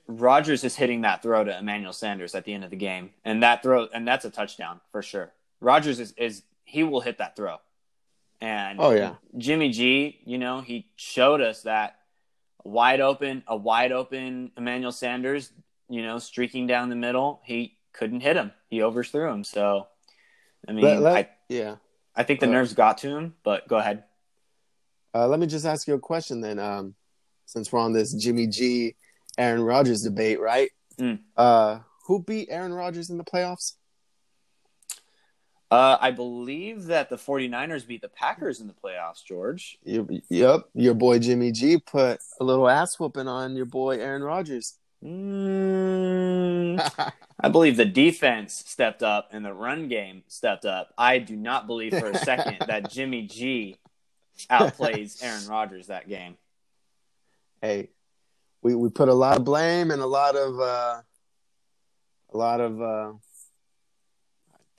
Speaker 1: Rodgers is hitting that throw to Emmanuel Sanders at the end of the game, and that throw, and that's a touchdown for sure. Rodgers is, is he will hit that throw, and
Speaker 2: Oh, yeah.
Speaker 1: Jimmy G, you know, he showed us that wide open, a wide open Emmanuel Sanders, you know, streaking down the middle, he couldn't hit him. He overthrew him. So, I mean,
Speaker 2: Let- let-
Speaker 1: I,
Speaker 2: yeah.
Speaker 1: I think the
Speaker 2: uh,
Speaker 1: nerves got to him. But go ahead.
Speaker 2: Uh, let me just ask you a question then. Um, since we're on this Jimmy G, Aaron Rodgers debate, right?
Speaker 1: Mm.
Speaker 2: Uh, who beat Aaron Rodgers in the playoffs?
Speaker 1: Uh, I believe that the 49ers beat the Packers in the playoffs, George.
Speaker 2: Yep, your boy Jimmy G put a little ass whooping on your boy Aaron Rodgers.
Speaker 1: Mm, I believe the defense stepped up and the run game stepped up. I do not believe for a second that Jimmy G outplays Aaron Rodgers that game.
Speaker 2: hey, we we put a lot of blame and a lot of uh, a lot of uh,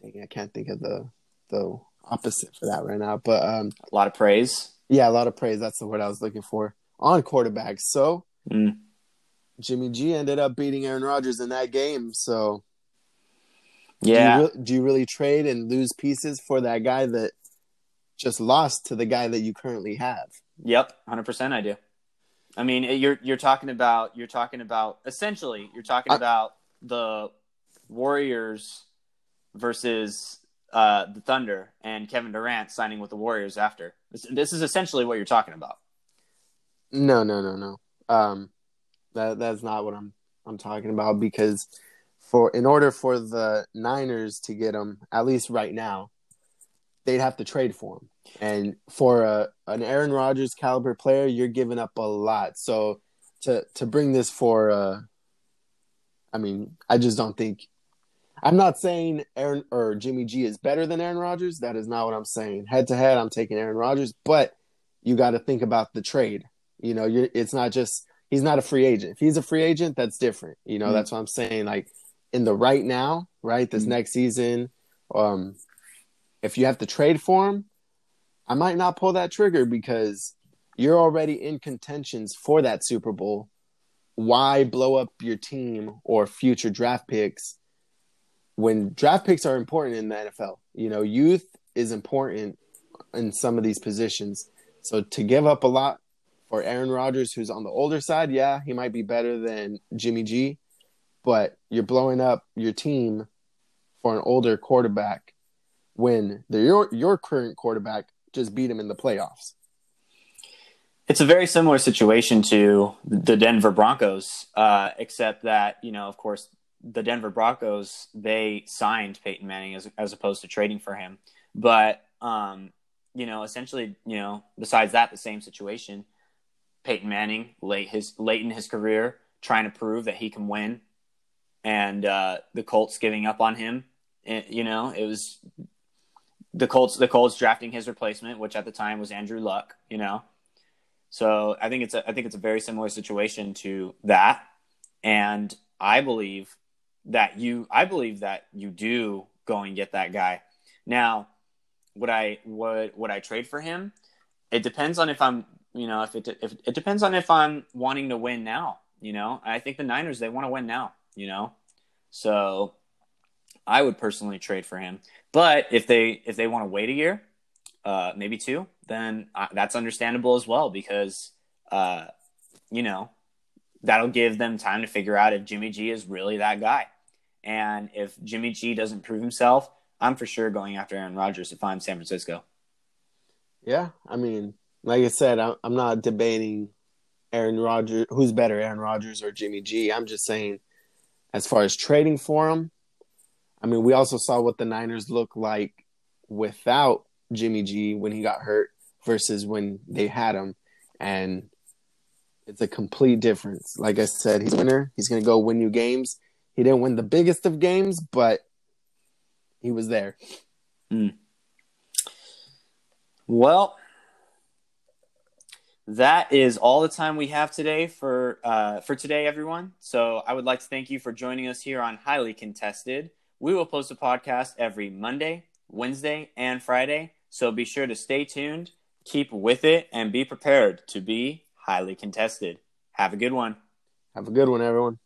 Speaker 2: I I can't think of the the opposite for that right now, but um,
Speaker 1: A lot of praise.
Speaker 2: yeah, a lot of praise. That's the word I was looking for on quarterbacks. So
Speaker 1: Mm.
Speaker 2: Jimmy G ended up beating Aaron Rodgers in that game. So
Speaker 1: Yeah.
Speaker 2: do you, re- do you really trade and lose pieces for that guy that just lost to the guy that you currently have?
Speaker 1: Yep, hundred percent. I do. I mean, you're you're talking about you're talking about essentially you're talking
Speaker 2: I-
Speaker 1: about the Warriors versus uh, the Thunder and Kevin Durant signing with the Warriors after. This, this is essentially what you're talking about.
Speaker 2: No, no, no, no. Um, that that's not what I'm I'm talking about because for in order for the Niners to get him at least right now, they'd have to trade for him. And for a, an Aaron Rodgers caliber player, you're giving up a lot. So to to bring this for, uh, I mean, I just don't think. I'm not saying Aaron or Jimmy G is better than Aaron Rodgers. That is not what I'm saying. Head to head, I'm taking Aaron Rodgers, but you got to think about the trade. You know, you're, it's not just he's not a free agent. If he's a free agent, that's different. You know, mm-hmm. that's what I'm saying. Like in the right now, right, this mm-hmm. next season, um, if you have to trade for him, I might not pull that trigger because you're already in contentions for that Super Bowl. Why blow up your team or future draft picks when draft picks are important in the NFL? You know, youth is important in some of these positions. So to give up a lot for Aaron Rodgers, who's on the older side, yeah, he might be better than Jimmy G, but you're blowing up your team for an older quarterback when the, your your current quarterback just beat him in the playoffs.
Speaker 1: It's a very similar situation to the Denver Broncos, uh, except that you know, of course, the Denver Broncos they signed Peyton Manning as as opposed to trading for him. But um, you know, essentially, you know, besides that, the same situation. Peyton Manning late his late in his career, trying to prove that he can win, and uh, the Colts giving up on him. It, you know, it was the Colts. The Colts drafting his replacement, which at the time was Andrew Luck. You know, so I think it's a I think it's a very similar situation to that, and I believe that you I believe that you do go and get that guy. Now, would I would would I trade for him? It depends on if I'm you know if it if it depends on if I'm wanting to win now. You know, I think the Niners they want to win now. You know, so I would personally trade for him. But if they if they want to wait a year, uh, maybe two, then uh, that's understandable as well because uh, you know that'll give them time to figure out if Jimmy G is really that guy. And if Jimmy G doesn't prove himself, I'm for sure going after Aaron Rodgers if I'm San Francisco.
Speaker 2: Yeah, I mean, like I said, I'm not debating Aaron Rodgers who's better, Aaron Rodgers or Jimmy G. I'm just saying, as far as trading for him, I mean, we also saw what the Niners look like without Jimmy G when he got hurt versus when they had him, and it's a complete difference. Like I said, he's a winner. He's going to go win you games. He didn't win the biggest of games, but he was there. Mm.
Speaker 1: Well, that is all the time we have today for uh, for today, everyone. So I would like to thank you for joining us here on Highly Contested. We will post a podcast every Monday, Wednesday, and Friday. So be sure to stay tuned, keep with it, and be prepared to be highly contested. Have a good one.
Speaker 2: Have a good one, everyone.